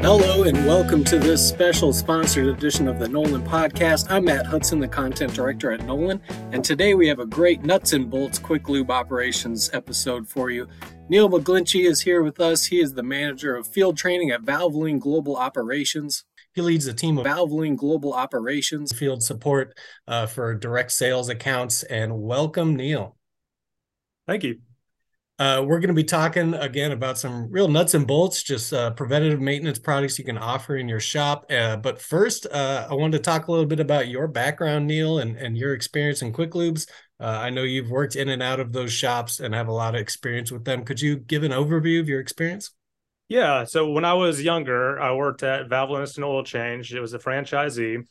Hello, and welcome to this special sponsored edition of the NOLN Podcast. I'm Matt Hudson, the content director at NOLN, and today we have a great nuts and bolts quick lube operations episode for you. Neal McGlinchey is here with us. He is the manager of field training at Valvoline Global Operations. He leads a team of Valvoline Global Operations field support uh, for direct sales accounts. And welcome, Neal. Thank you. Uh, we're going to be talking again about some real nuts and bolts, just uh, preventative maintenance products you can offer in your shop. Uh, but first, uh, I wanted to talk a little bit about your background, Neal, and, and your experience in Quick Lubes. Uh, I know you've worked in and out of those shops and have a lot of experience with them. Could you give an overview of your experience? Yeah. So when I was younger, I worked at Valvoline Instant Oil Change. It was a franchisee.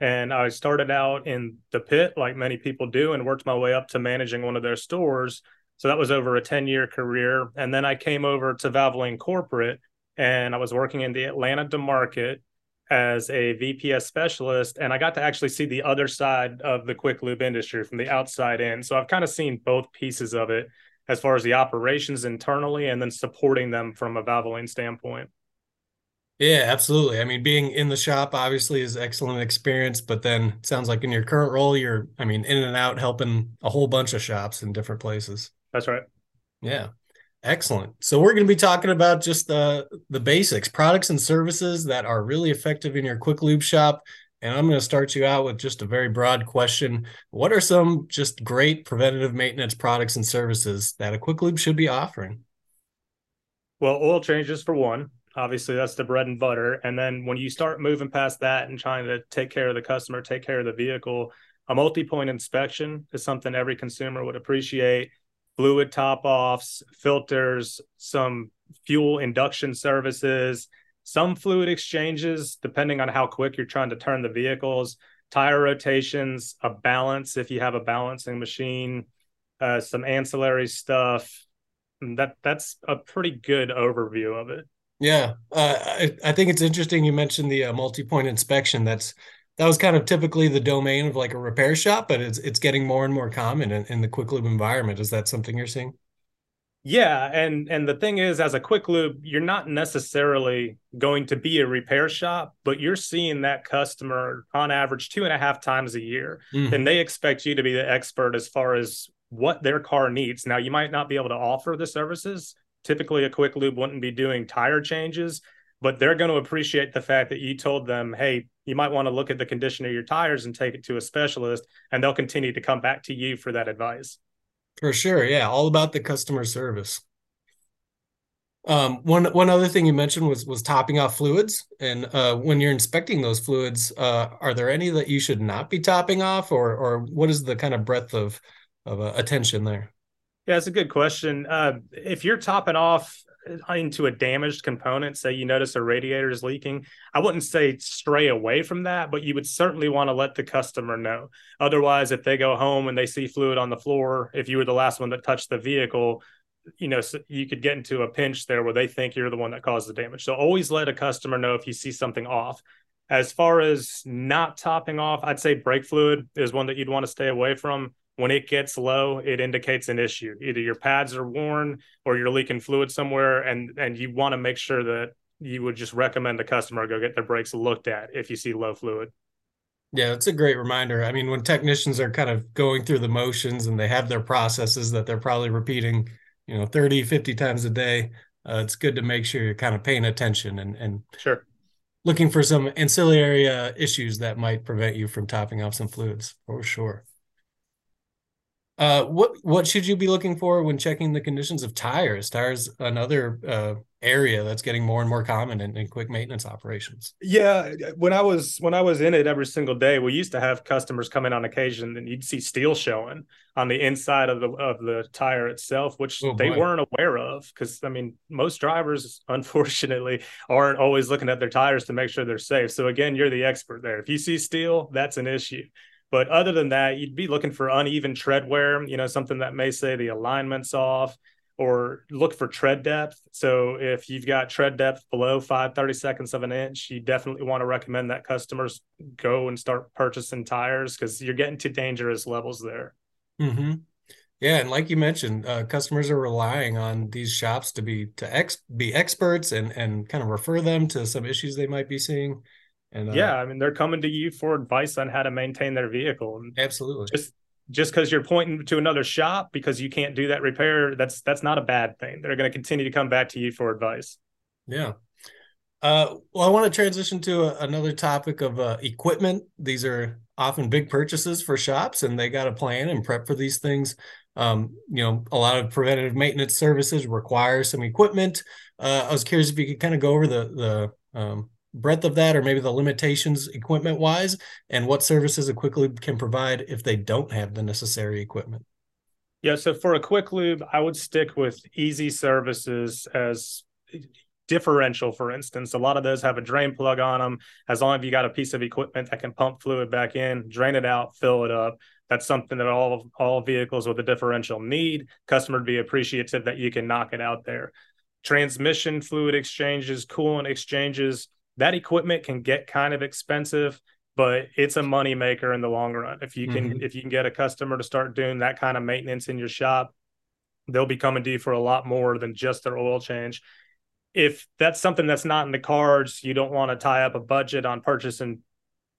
And I started out in the pit, like many people do, and worked my way up to managing one of their stores so that was over a 10 year career. And then I came over to Valvoline Corporate and I was working in the Atlanta market as a VPS specialist. And I got to actually see the other side of the quick lube industry from the outside in. So I've kind of seen both pieces of it as far as the operations internally and then supporting them from a Valvoline standpoint. Yeah, absolutely. I mean, being in the shop obviously is excellent experience, but then sounds like in your current role, you're, I mean, in and out helping a whole bunch of shops in different places. That's right. Yeah. Excellent. So we're going to be talking about just the the basics, products and services that are really effective in your quick lube shop. And I'm going to start you out with just a very broad question. What are some just great preventative maintenance products and services that a quick lube should be offering? Well, oil changes for one. Obviously, that's the bread and butter. And then when you start moving past that and trying to take care of the customer, take care of the vehicle, a multi-point inspection is something every consumer would appreciate fluid top offs, filters, some fuel induction services, some fluid exchanges, depending on how quick you're trying to turn the vehicles, tire rotations, a balance if you have a balancing machine, uh, some ancillary stuff. That that's a pretty good overview of it. Yeah, uh, I, I think it's interesting you mentioned the uh, multi-point inspection. That's that was kind of typically the domain of like a repair shop, but it's it's getting more and more common in, in the quick lube environment. Is that something you're seeing? Yeah, and and the thing is, as a quick lube, you're not necessarily going to be a repair shop, but you're seeing that customer on average two and a half times a year, mm-hmm. and they expect you to be the expert as far as what their car needs. Now, you might not be able to offer the services. Typically, a quick lube wouldn't be doing tire changes, but they're going to appreciate the fact that you told them, "Hey, you might want to look at the condition of your tires and take it to a specialist and they'll continue to come back to you for that advice. For sure yeah all about the customer service. Um, one one other thing you mentioned was was topping off fluids and uh, when you're inspecting those fluids uh, are there any that you should not be topping off or or what is the kind of breadth of of uh, attention there? Yeah it's a good question. Uh, if you're topping off into a damaged component, say you notice a radiator is leaking, I wouldn't say stray away from that, but you would certainly want to let the customer know. Otherwise, if they go home and they see fluid on the floor, if you were the last one that touched the vehicle, you know, you could get into a pinch there where they think you're the one that caused the damage. So always let a customer know if you see something off. As far as not topping off, I'd say brake fluid is one that you'd want to stay away from when it gets low, it indicates an issue. Either your pads are worn or you're leaking fluid somewhere, and and you want to make sure that you would just recommend the customer go get their brakes looked at if you see low fluid. Yeah, it's a great reminder. I mean, when technicians are kind of going through the motions and they have their processes that they're probably repeating, you know, 30, 50 times a day, uh, it's good to make sure you're kind of paying attention and and sure looking for some ancillary uh, issues that might prevent you from topping off some fluids for sure. Uh, what what should you be looking for when checking the conditions of tires? Tires, another uh, area that's getting more and more common in, in, quick maintenance operations. Yeah, when I was when I was in it every single day, we used to have customers come in on occasion, and you'd see steel showing on the inside of the of the tire itself, which oh, they weren't aware of. Because I mean, most drivers, unfortunately, aren't always looking at their tires to make sure they're safe. So again, you're the expert there. If you see steel, that's an issue. But other than that, you'd be looking for uneven tread wear, you know, something that may say the alignment's off or look for tread depth. So if you've got tread depth below 5 30 seconds of an inch, you definitely want to recommend that customers go and start purchasing tires because you're getting to dangerous levels there. Mm-hmm. Yeah, and like you mentioned, uh, customers are relying on these shops to be to ex be experts and and kind of refer them to some issues they might be seeing. And uh, yeah, I mean, they're coming to you for advice on how to maintain their vehicle. And absolutely. Just just because you're pointing to another shop because you can't do that repair, that's that's not a bad thing. They're going to continue to come back to you for advice. Yeah. Uh, well, I want to transition to a, another topic of uh, equipment. These are often big purchases for shops, and they got to plan and prep for these things. Um, you know, a lot of preventative maintenance services require some equipment. Uh, I was curious if you could kind of go over the the um, breadth of that, or maybe the limitations equipment wise, and what services a quick lube can provide if they don't have the necessary equipment. Yeah, so for a quick lube, I would stick with easy services as differential, for instance. A lot of those have a drain plug on them. As long as you got a piece of equipment that can pump fluid back in, drain it out, fill it up. That's something that all all vehicles with a differential need. Customer to be appreciative that you can knock it out there. Transmission fluid exchanges, coolant exchanges, that equipment can get kind of expensive, but it's a money maker in the long run. If you can mm-hmm. if you can get a customer to start doing that kind of maintenance in your shop, they'll be coming to you for a lot more than just their oil change if that's something that's not in the cards, you don't want to tie up a budget on purchasing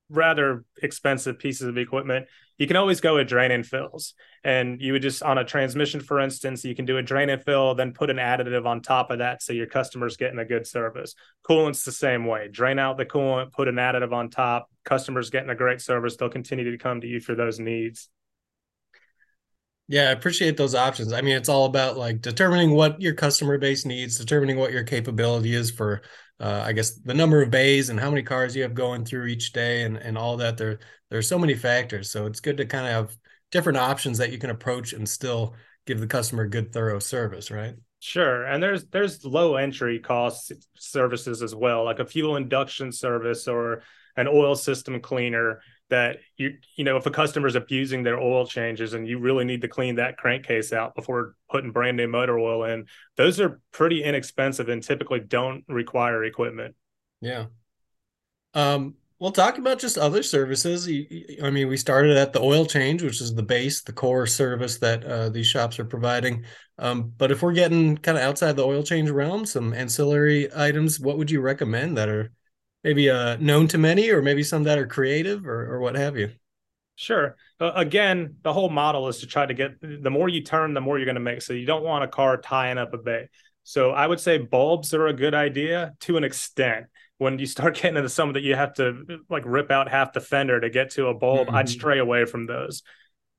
rather expensive pieces of equipment, you can always go with drain and fills. And you would just on a transmission, for instance, you can do a drain and fill, then put an additive on top of that so your customer's getting a good service. Coolant's the same way. Drain out the coolant, put an additive on top, customers getting a great service. They'll continue to come to you for those needs. Yeah, I appreciate those options. I mean, it's all about like determining what your customer base needs, determining what your capability is for, uh, I guess, the number of bays and how many cars you have going through each day, and and all that. There, there's so many factors. So it's good to kind of have different options that you can approach and still give the customer good, thorough service, right? Sure, and there's there's low entry cost services as well, like a fuel induction service or an oil system cleaner that you you know if a customer's abusing their oil changes and you really need to clean that crankcase out before putting brand new motor oil in those are pretty inexpensive and typically don't require equipment. Yeah. Um well talk about just other services. I mean we started at the oil change which is the base the core service that uh, these shops are providing. Um, but if we're getting kind of outside the oil change realm some ancillary items what would you recommend that are maybe uh, known to many, or maybe some that are creative, or, or what have you? Sure. Uh, again, the whole model is to try to get the more you turn, the more you're going to make. So you don't want a car tying up a bay. So I would say bulbs are a good idea to an extent. When you start getting into some that you have to like rip out half the fender to get to a bulb, mm-hmm. I'd stray away from those.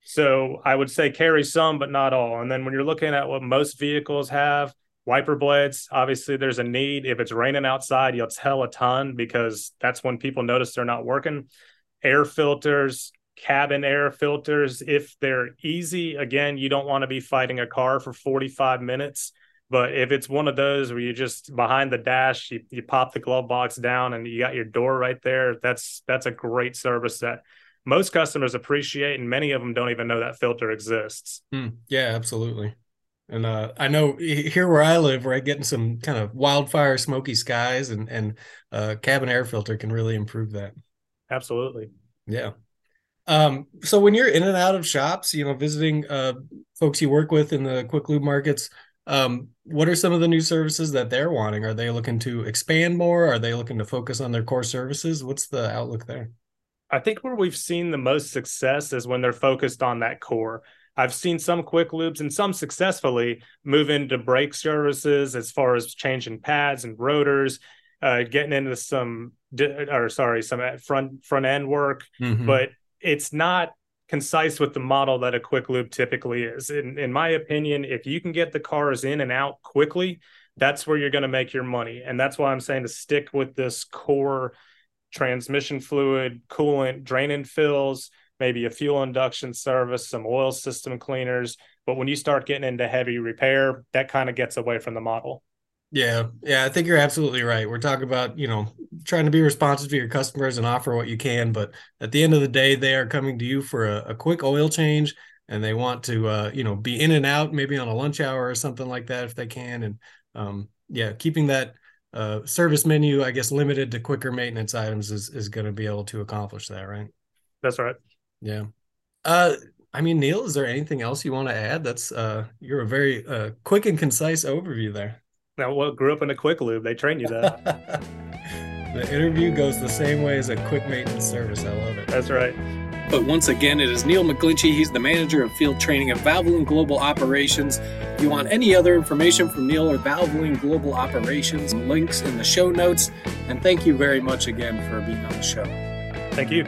So I would say carry some, but not all. And then when you're looking at what most vehicles have, wiper blades. Obviously there's a need. If it's raining outside you'll tell a ton because that's when people notice they're not working. Air filters cabin air filters if they're easy again you don't want to be fighting a car for 45 minutes. But if it's one of those where you just behind the dash you, you pop the glove box down and you got your door right there that's that's a great service that most customers appreciate and many of them don't even know that filter exists. Hmm. yeah absolutely and uh, I know here where I live, we're getting some kind of wildfire, smoky skies, and and uh, cabin air filter can really improve that. Absolutely. Yeah. Um, so when you're in and out of shops, you know, visiting uh, folks you work with in the quick lube markets, um, what are some of the new services that they're wanting? Are they looking to expand more? Are they looking to focus on their core services? What's the outlook there? I think where we've seen the most success is when they're focused on that core. I've seen some quick lubes and some successfully move into brake services as far as changing pads and rotors, uh, getting into some or sorry, some front front end work, mm-hmm. but it's not concise with the model that a quick lube typically is. In in my opinion, if you can get the cars in and out quickly, that's where you're going to make your money, and that's why I'm saying to stick with this core transmission fluid, coolant, drain and fills maybe a fuel induction service, some oil system cleaners. But when you start getting into heavy repair, that kind of gets away from the model. Yeah, yeah, I think you're absolutely right. We're talking about, you know, trying to be responsive to your customers and offer what you can, but at the end of the day, they are coming to you for a, a quick oil change and they want to uh, you know, be in and out maybe on a lunch hour or something like that if they can and um yeah, keeping that uh, service menu, I guess, limited to quicker maintenance items is is going to be able to accomplish that, right? That's right. Yeah. Uh, I mean, Neal, is there anything else you want to add? That's uh, you're a very uh, quick and concise overview there. Now, well, grew up in a quick lube. They train you that. the interview goes the same way as a quick maintenance service. I love it. That's right. But once again, it is Neal McGlinchey. He's the manager of field training at Valvoline Global Operations. If you want any other information from Neal or Valvoline Global Operations, links in the show notes. And thank you very much again for being on the show. Thank you.